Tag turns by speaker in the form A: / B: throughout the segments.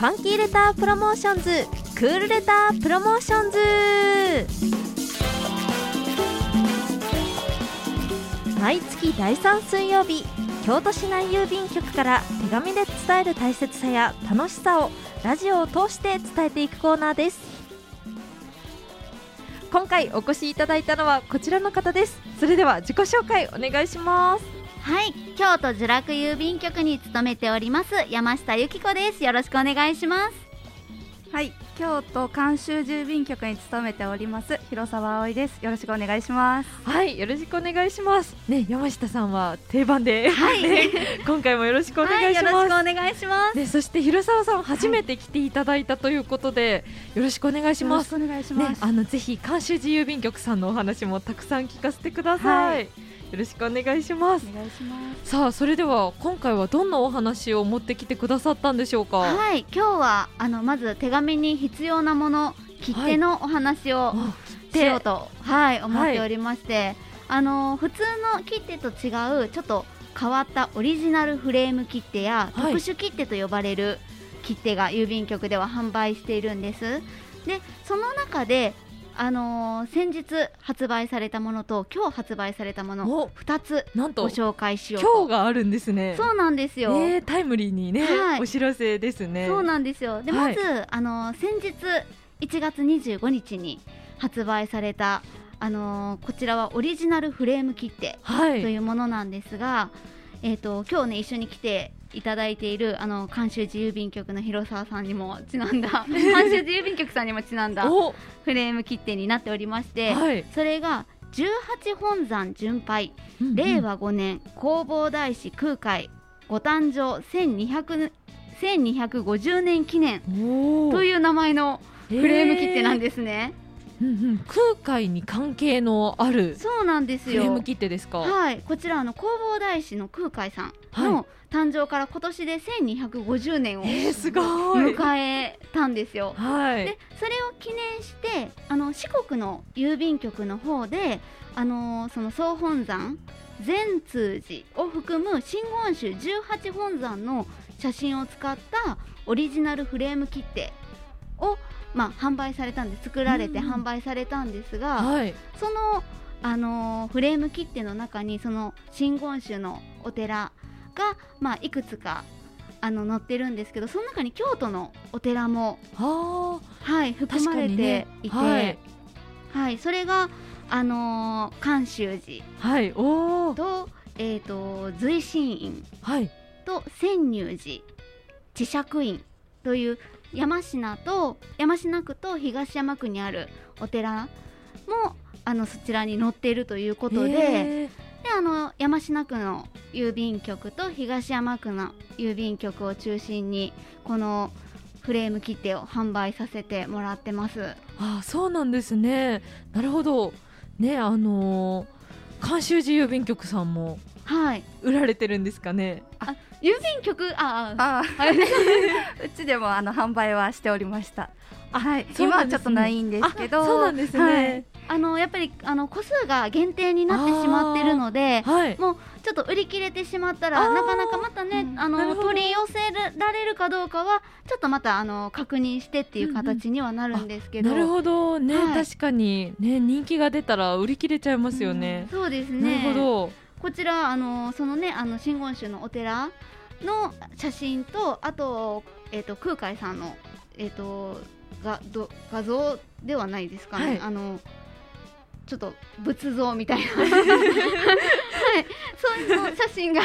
A: Funky letter promotions! Cool letter promotions!。毎月第3水曜日京都市内郵便局から手紙で伝える大切さや楽しさをラジオを通して伝えていくコーナーです。今回お越しいただいたのはこちらの方です。それでは自己紹介お願いします。
B: はい京都聚楽郵便局に勤めております山下由紀子です。よろしくお願いします。
C: はい京都監修郵便局に勤めております広沢葵です。よろしくお願いします。
A: はいよろしくお願いします。ね山下さんは定番で、
B: はい。
A: ね今回もよろしくお願いします、
B: はい、よろしくお願いします。
A: ね、そして広沢さん初めて来ていただいたということで、よろしくお願いします。
C: よろしくお願いします、
A: ね、あのぜひ監修自郵便局さんのお話もたくさん聞かせてください。
C: はい
A: よろしくお願いします。
C: お願いします。
A: さあ、それでは今回はどんなお話を持ってきてくださったんでしょうか？
B: はい今日はあのまず手紙に必要なもの切手のお話を
A: あ
B: しようと、はい思っておりまして、あの普通の切手と違うちょっと変わったオリジナルフレーム切手や、
A: はい。
B: 特殊切手と呼ばれる切手が郵便局では販売しているんです。でその中であのー先日発売されたものと今日発売されたもの
A: お
B: 2つ
A: なんと
B: ご紹介しようと
A: 今日があるんですね。
B: そうなんですよ、
A: ねタイムリーにね、
B: はい
A: お知らせですね。
B: そうなんですよで、
A: はい
B: まずあの先日1月25日に発売されたあのこちらはオリジナルフレーム切手
A: はい。
B: というものなんですが、えっ、と今日ね一緒に来ていただいているあの監修自郵便局の広沢さんにもちなんだ 監修自郵便局さんにもちなんだ
A: お、
B: フレーム切手になっておりまして、
A: はい。
B: それが18本山巡拝
A: うんうん
B: 令和5年弘法大師空海ご誕生1200 1250年記念
A: お
B: という名前の
A: フ
B: フレーム切手なんですね。
A: うんうん、空海に関係のある
B: そうなんです
A: フレーム
B: よ。
A: 切手ですか？
B: はい、こちらあの弘法大師の空海さん
A: はい
B: の誕生から今年で1250年を。迎えたんですよ。
A: はい
B: で。それを記念してあの四国の郵便局の方であのその総本山善通寺を含む真言宗18本山の写真を使ったオリジナルフレーム切手を、まあ、販売されたんで作られて
A: うん
B: 販売されたんですが、
A: はい。
B: その、あのーフレーム切手の中にその真言宗のお寺が、まあ、いくつかあの載ってるんですけどその中に京都のお寺も、
A: は
B: はい、
A: あ。
B: 含まれていて、
A: はい。
B: はい、それが、あのー寺
A: はい。おお。
B: と,、えー、と随心院
A: はい。
B: と泉入寺智釈院という山科と山科区と東山区にあるお寺もあのそちらに載っているということであの山科区の郵便局と東山区の郵便局を中心にこのフレーム切手を販売させてもらってます。
A: ー、あ、そうなんですね。なるほど。ね、あのー、監修自郵便局さんも
B: はい、
A: 売られてるんですかね。
B: 郵便局？ああ
C: あ うちでもあの販売はしておりましたはい、
A: ね
C: 今はちょっとないんですけど
A: あそうなんです
C: はい
A: ね。
B: あのやっぱりあの個数が限定になってしまってるので
A: はい。
B: もうちょっと売り切れてしまった
A: あ
B: ら
A: ー。
B: なかなかまたね、
C: うん。
B: あの取り寄せられるかどうかはちょっとまたあの確認してっていう形にはなるんですけど、
A: なるほど。ね、
B: はい。
A: 確かにね人気が出たら売り切れちゃいますよね。
B: そうです
A: なる
B: ね
A: ほど。
B: こちらあのそのねあの真言宗のお寺の写真とあと,、えー、と空海さんの、えー、とがど画像ではないですかね、
A: はい。
B: あのちょっと仏像みたいな、はい、そういう写真が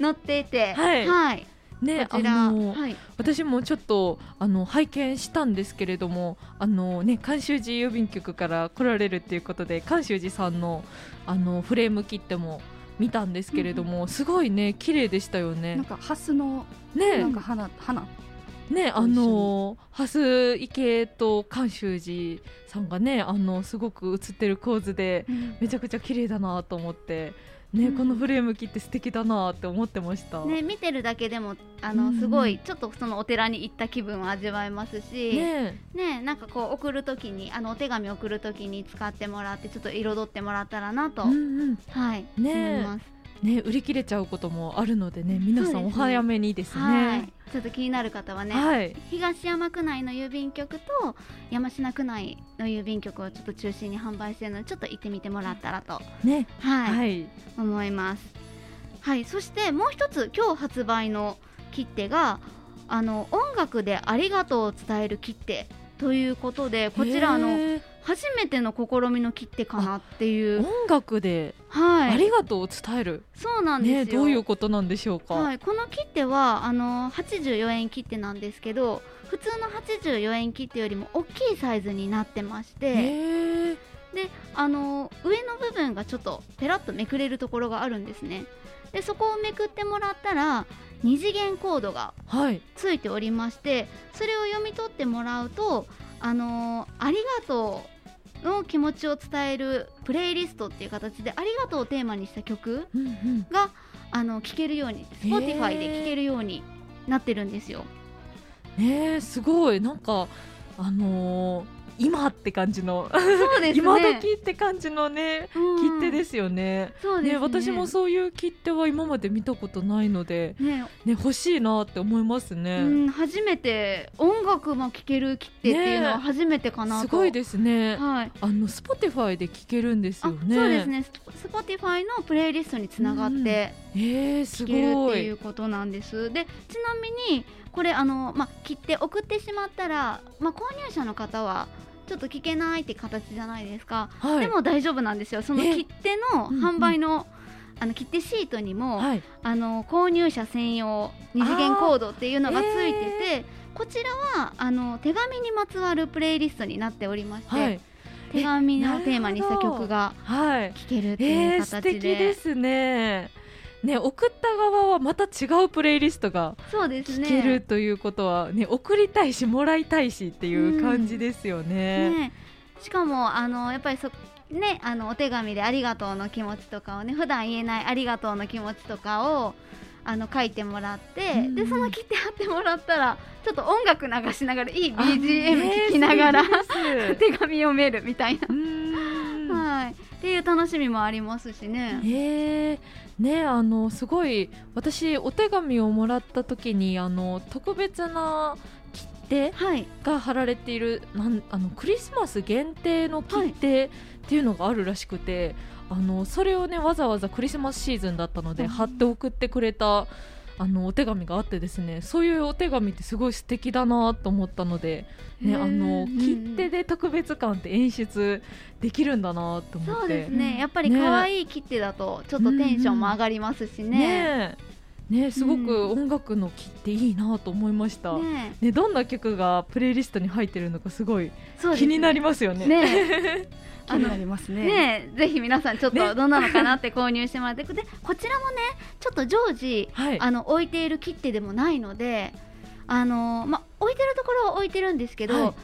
B: 載っていて、
A: はい。
B: はい、
A: ねあ
B: こちら、
A: の
B: はい、
A: 私もちょっとあの拝見したんですけれどもあのね監修寺郵便局から来られるっていうことで監修寺さんのあのフレーム切っても見たんですけれども、すごいね綺麗でしたよね。
C: なん。かハスの
A: ね。
C: なんか花花
A: ねあの蓮池と監修寺さんがねあのすごく写ってる構図でめちゃくちゃ綺麗だなと思ってね、
B: うん。
A: このフレーム切って素敵だなって思ってました。
B: ね、見てるだけでもあ
A: うんうん。
B: のすごいちょっとそのお寺に行った気分を味わえますし、
A: ね。
B: ねなんかこう送るときにあのお手紙送るときに使ってもらってちょっと彩ってもらったらなと、
A: うんうん。
B: はい、
A: ね。
B: 思います。
A: ね売り切れちゃうこともあるのでね皆さ
B: ん
A: お早めにです
B: はい。
A: ね。
B: ちょっと気になる方はね、
A: はい。
B: 東山区内の郵便局と山科区内の郵便局をちょっと中心に販売しているのでちょっと行ってみてもらったらと、
A: ね。
B: はい。
A: はい。
B: 思います。はい、そしてもう一つ今日発売の切手があの音楽でありがとうを伝える切手ということでこちらあの初めての試みの切手かなっていう。
A: 音楽で。
B: はい
A: ありがとうを伝える、
B: そうなんですよ、
A: ねどういうことなんでしょうか？
B: はい、この切手はあの84円切手なんですけど普通の84円切手よりも大きいサイズになってまして、であの上の部分がちょっとペラッとめくれるところがあるんですね。でそこをめくってもらったら二次元コードが
A: はい。
B: ついておりましてそれを読み取ってもらうとあのありがとうの気持ちを伝えるプレイリストっていう形でありがとうをテーマにした曲
A: うんうん。
B: があの聴けるように Spotify で聴けるようになってるんですよ。
A: ねすごい。なんかあのー今って感じの
B: そうですね。
A: 今時って感じのね
B: うん
A: 切手ですよね。
B: そうですね。
A: ね私もそういう切手は今まで見たことないので、
B: ね、
A: ね、欲しいなって思います
B: う
A: ね。
B: ん、初めて音楽も聴ける切手っていうのは
A: ね
B: 初めてかなと。
A: すごいですね。
B: はい。
A: あの Spotify で聴けるんです
B: あ
A: よね。
B: そうです。ね。ス Spotify のプレイリストにつながって
A: えー、す
B: 聴けるっ。ていうことなんです。で、ちなみにこれあのまあ切手送ってしまったら、まあ購入者の方はちょっと聞けないって形じゃないですか。
A: はい。
B: でも大丈夫なんですよ。その
A: え？
B: 切手の販売の、あの切手シートにも、
A: はい。
B: あの購入者専用二次元コードっていうのがついてて、
A: え
B: こちらはあの手紙にまつわるプレイリストになっておりまして、
A: はい。
B: 手紙
A: え？
B: をテーマにした曲が
A: はい。
B: 聴けるっていう
A: えー、素
B: 形で,、
A: 敵ですね。ね、送った側はまた違うプレイリストが
B: そうですね。
A: 聴けるということは、ね、送りたいしもらいたいしっていう感じですよね。
B: ね。しかもあのやっぱりそねあのお手紙でありがとうの気持ちとかをね普段言えないありがとうの気持ちとかをあの書いてもらって、
A: うん
B: でその切手貼ってもらったらちょっと音楽流しながらいい
A: あ
B: BGM
A: ね
B: 聴きながら、手紙読めるみたいな。はい、っていう楽しみもありますしね。
A: へえねあのすごい私お手紙をもらった時にあの特別な切手
B: はい、
A: が貼られているなんあのクリスマス限定の切手っていうのがあるらしくて、あのそれをねわざわざクリスマスシーズンだったので
B: うん。
A: 貼って送ってくれたあのお手紙があってですねそういうお手紙ってすごい素敵だなと思ったので、ね、あの
B: うん
A: 切手で特別感って演出できるんだなと思って。
B: そうですね。やっぱり
A: ね。
B: 可愛い切手だとちょっとテンションも上がりますしね。
A: ね。えねえすごく
B: うん。
A: 音楽の切手いいなと思いました、ね。
B: ね
A: どんな曲がプレイリストに入ってるのかすごい気になりますよね。
B: ね
C: 気になりますね。
B: ねぜひ皆さんちょっ
A: ね。
B: とどんなのかなって購入してもらって、でこちらもねちょっと常時
A: はい。
B: あの置いている切手でもないので、あのま置いてるところは置いてるんですけど。
A: はい。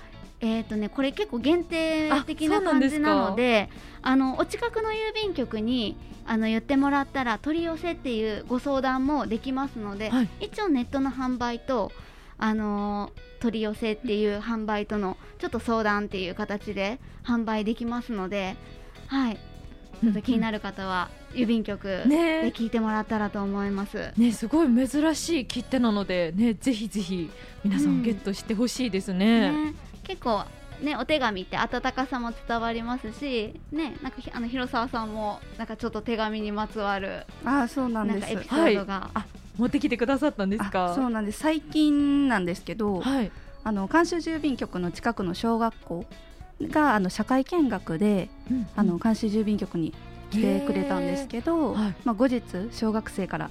B: えーとね、これ結構限定的
A: あ
B: な感じなのであのお近くの郵便局にあの言ってもらったら取り寄せっていうご相談もできますので、
A: はい。
B: 一応ネットの販売と、あのー取り寄せっていう販売とのちょっと相談っていう形で販売できますので、はい、ちょっと気になる方は郵便局
A: ね
B: で聞いてもらったらと思います。
A: ねすごい珍しい切手なのでねぜひぜひ皆さ
B: うん
A: んゲットしてほしいですね。
B: ね、結構ねお手紙って温かさも伝わりますし、ねなんかひあの広沢さんもなんかちょっと手紙にまつわる
C: あー、そうな
B: なんん
C: です。
B: かエピソードが、
A: あ持ってきてくださったんですか？
C: あそうなんです。最近なんですけど、
A: はい
C: あの監修郵便局の近くの小学校があの社会見学であの監修郵便局に来てくれたんですけど、
A: はい
C: まあ後日小学生から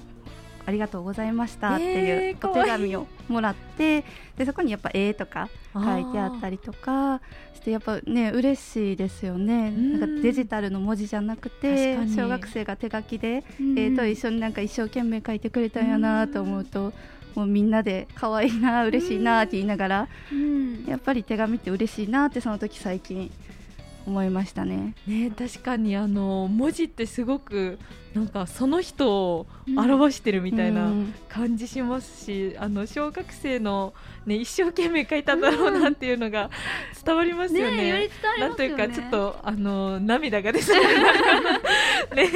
C: ありがとうございましたっていうお手紙をもらって、でそこにやっぱ絵とか書いてあった
A: り
C: りとかしてやっぱね嬉しいですよね。
A: ん。
C: なんかデジタルの文字じゃなくて小学生が手書きで
B: うん
C: 絵と一緒になんか一生懸命書いてくれたんやなと思うと。もうみんなで可愛いな嬉しいなって言いながら
B: うん。
C: やっぱり手紙って嬉しいなってその時最近思いましたね。
A: ね確かにあの文字ってすごくなんかその人を表してるみたいな感じしますし、うん、あの小学生の、ね、一生懸命書いたんだろうなっていうのが伝わりますよね。
B: ね
A: なんというかちょっとあの涙が出そう ね。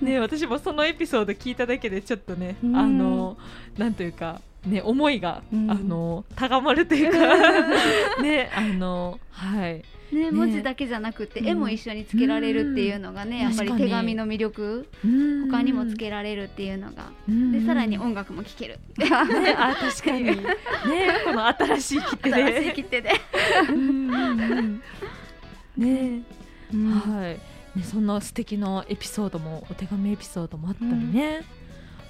A: ね私もそのエピソード聞いただけでちょっとね、うん、あのなんというかね、思いが、うん、あの高まるというか ねあのはい。
B: ね、文字だけじゃなくて、絵も一緒につけられるっていうのがね、やっぱり手紙の魅力。他にもつけられるっていうのが。でさらに音楽も聴ける、
A: ね、あ確かに。ねこの新しい切手で。
B: 新しい切手で。
A: ね、はい。ねそんな素敵なエピソードもお手紙エピソードもあったりね、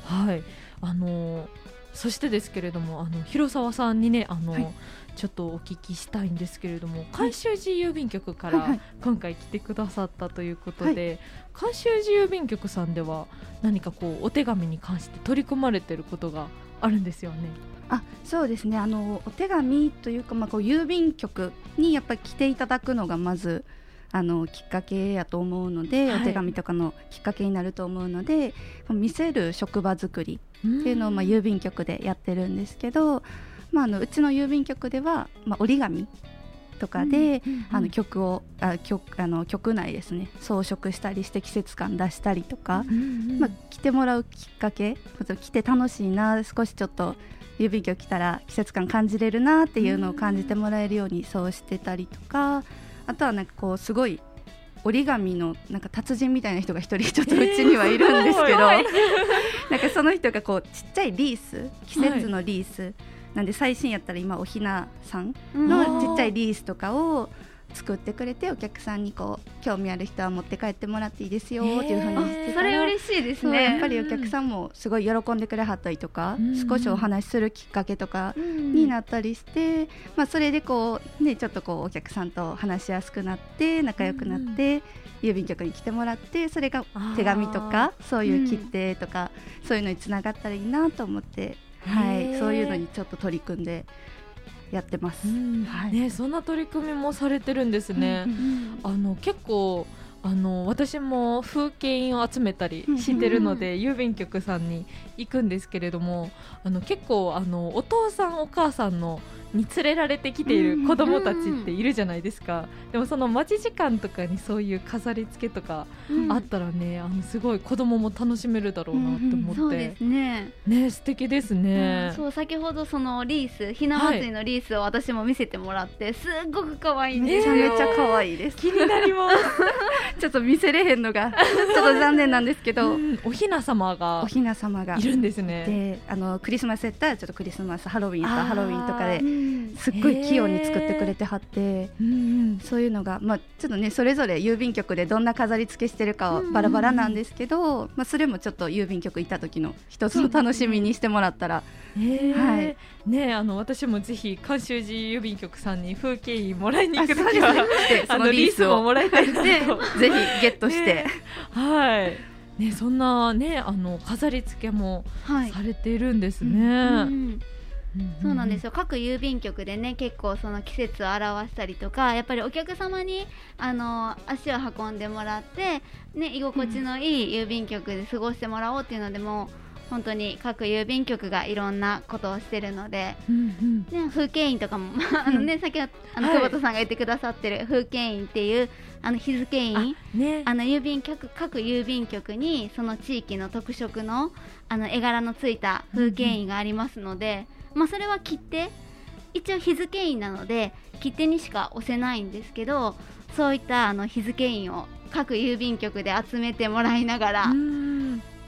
A: はい。あのそしてですけれどもあの広沢さんにねあの、はい、ちょっとお聞きしたいんですけれども海州寺郵便局から今回来てくださったということで、海州寺郵便局さんでは何かこうお手紙に関して取り組まれてることがあるんですよね。
C: あそうですね。あのお手紙というか、まあ、こう郵便局にやっぱり来ていただくのがまずあのきっかけやと思うので、はい、お手紙とかのきっかけになると思うので見せる職場作りっていうのを、まあ、郵便局でやってるんですけど、まあ、あのうちの郵便局では、まあ、折り紙とかで、あの曲をあ曲あの曲内ですね装飾したりして季節感出したりとか、まあ、来てもらうきっかけ来て楽しいな少しちょっと郵便局来たら季節感感じれるなっていうのを感じてもらえるようにそうしてたりとかあとはなんかこうすごい折り紙のなんか達人みたいな人が一人ちょっとうちにはいるんですけど、えー、なんかその人がこうちっちゃいリース季節のリース、はい、なんで最新やったら今おひなさんのちっちゃいリースとかを作ってくれてお客さんにこう興味ある人は持って帰ってもらっていいですよっていうふうにして
B: それ嬉しいですね。
C: やっぱりお客さんもすごい喜んでくれはったりとか、うん、少しお話しするきっかけとかになったりして、うん、まあ、それでこう、ね、ちょっとこうお客さんと話しやすくなって仲良くなって。うん郵便局に来てもらってそれが手紙とかそういう切手とか、そういうのにつながったらいいなと思って、はい、そういうのにちょっと取り組んでやってます、
A: はい、ね、そんな取り組みもされてるんですね。あの結構あの私も風景印を集めたりしてるので、郵便局さんに行くんですけれどもあの結構あのお父さんお母さんのに連れられてきている子供たちっているじゃないですか、でもその待ち時間とかにそういう飾り付けとかあったらね、あのすごい子供も楽しめるだろうなって思って、そうですね。ね素敵ですね、
B: そう先ほどそのリースひな祭りのリースを私も見せてもらって、すっごく可愛いんです。
C: めちゃめちゃ可愛いです。
A: 気になります。
C: ちょっと見せれへんのがちょっと残念なんですけど、
A: おひな様が
C: おひな様が。
A: いるんですね。
C: であのクリスマスやったらちょっとクリスマスハロウィンとかハロウィンとかですっごい器用に作ってくれてはって、そういうのが、まあ、ちょっとねそれぞれ郵便局でどんな飾り付けしてるかはバラバラなんですけど、まあ、それもちょっと郵便局行った時の一つの楽しみにしてもらったら。
A: はい。ね、あの私もぜひ監修寺郵便局さんに風景印もらいに行くときはあのリースを。もらいたいなと。ぜひ
C: ゲットして、
A: はいね、そんなねあの飾り付けもされているんですね。はいうん。
B: そうなんですよ。各郵便局でね結構その季節を表したりとかやっぱりお客様にあの足を運んでもらってね居心地のいい郵便局で過ごしてもらおうっていうのでも本当に各郵便局がいろんなことをしてるので、うんうん、ね、風景印とかもあの、ね、先ほどあの久保田さんが言ってくださってる風景印っていうあの日付印あ、ね、あの郵便局各郵便局にその地域の特色のあの絵柄のついた風景印がありますので。うんうん。まあ、それは切手。一応日付印なので切手にしか押せないんですけどそういったあの日付印を各郵便局で集めてもらいながら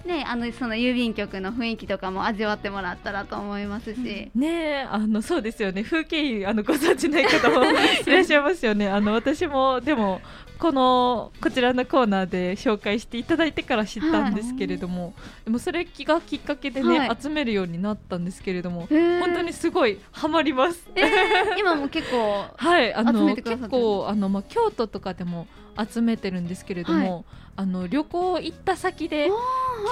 B: ね、あのその郵便局の雰囲気とかも味わってもらったらと思いますし、
A: ねあのそうですよね。風景あのご存知ない方もいらっしゃいますよね。あの私もでもこのこちらのコーナーで紹介していただいてから知ったんですけれども、はい、でもそれがきっかけでね、はい、集めるようになったんですけれども本当にすごいハマります、
B: えー、今も結構
A: はいあの結構あの、まあ、京都とかでも集めてるんですけれども、はい、あの旅行行った先で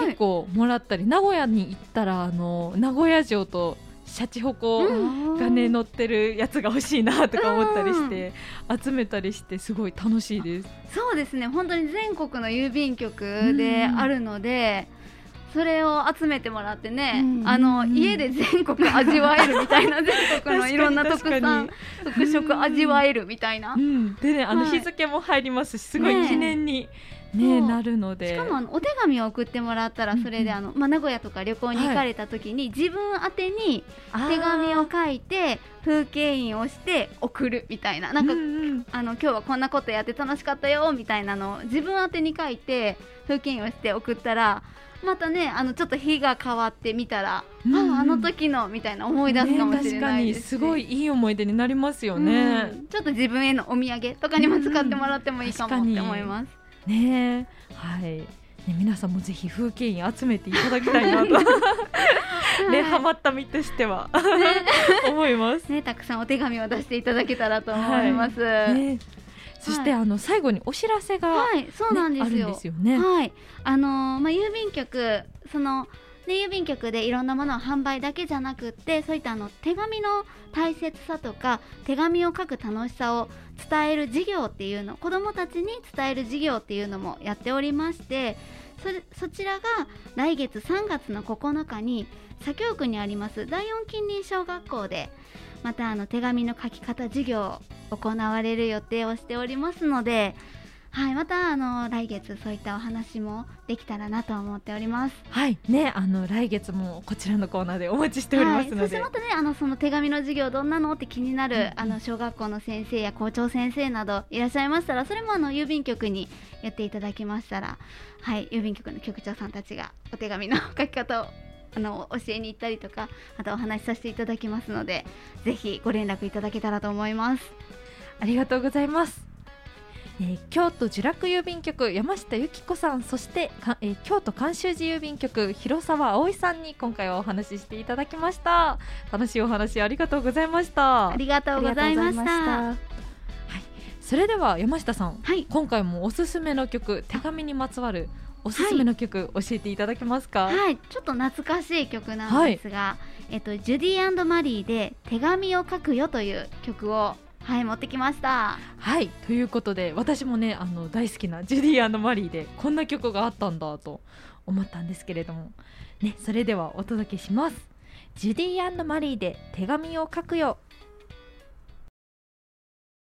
A: 結構もらったり、名古屋に行ったらあの名古屋城とシャチホコ
B: う
A: がね乗ってるやつが欲しいなとか思ったりして、集めたりしてすごい楽しいです。
B: そうですね。本当に全国の郵便局であるので、それを集めてもらってね、
C: うん。
B: あの
A: うん
B: 家で全国味わえるみたいな 全国のいろんな特産
A: に
B: 特色味わえるみたいな。
A: う。ん、でねあの
B: はい。
A: 日付も入りますしすごい記念に、ね
B: そう。
A: なるので。
B: しかもあのお手紙を送ってもらったらそれであの、まあ、名古屋とか旅行に行かれた時に、自分宛てに手紙を書いて風景印をして送るみたいな。なんか、
A: うんうん。
B: あの今日はこんなことやって楽しかったよみたいなのを自分宛てに書いて風景印をして送ったらまたねあのちょっと日が変わってみたら、
A: うんうん。
B: ああの時のみたいな思い出すかもしれないですし、
A: ね、確かにすごいいい思い出になりますよね。
B: うん。ちょっと自分へのお土産とかにも使ってもらってもいいかもって思います。
A: ねはい。ね、皆さんもぜひ風景印集めていただきたいなと ね、ハマった身としては 思います。
B: ね、たくさんお手紙を出していただけたらと思います。
A: ね、そして、あの最後にお知らせが、ね
B: はい、そうなんですよ。
A: あるんですよね。
B: はい、あのーまあ郵便局そのね郵便局でいろんなものを販売だけじゃなくってそういったあの手紙の大切さとか手紙を書く楽しさを伝える事業っていうの子どもたちに伝える事業っていうのもやっておりましてそちらが来月3月の9日に左京区にあります第四近隣小学校でまたあの手紙の書き方授業を行われる予定をしておりますのではい、またあの来月そういったお話もできたらなと思っております。
A: はい、ね、あの来月もこちらのコーナーでお待ちしておりますの
B: はい、そし
A: で。
B: てまたねあのその手紙の授業どんなのって気になる、
A: うんうん
B: あの小学校の先生や校長先生などいらっしゃいましたらそれもあの郵便局にやっていただきましたらはい郵便局の局長さんたちがお手紙の書き方をあの教えに行ったりとかまたお話しさせていただきますのでぜひご連絡いただけたらと思います。
A: ありがとうございます。えー京都呪楽郵便局山下由紀子さんそしてか、えー京都監修寺郵便局広沢葵さんに今回はお話ししていただきました。楽しいお話ありがとうございました。
B: ありがとうございました。
A: それでは山下さん
B: はい。
A: 今回もおすすめの曲手紙にまつわるおすすめの曲、教えていただけますか？
B: はい、ちょっと懐かしい曲なんですが、えっとジュディマリーで手紙を書くよという曲をはい持ってきました。
A: はいということで私もねあの大好きなジュディマリーでこんな曲があったんだと思ったんですけれども。ねそれではお届けします。ジュディマリーで手紙を書くよ。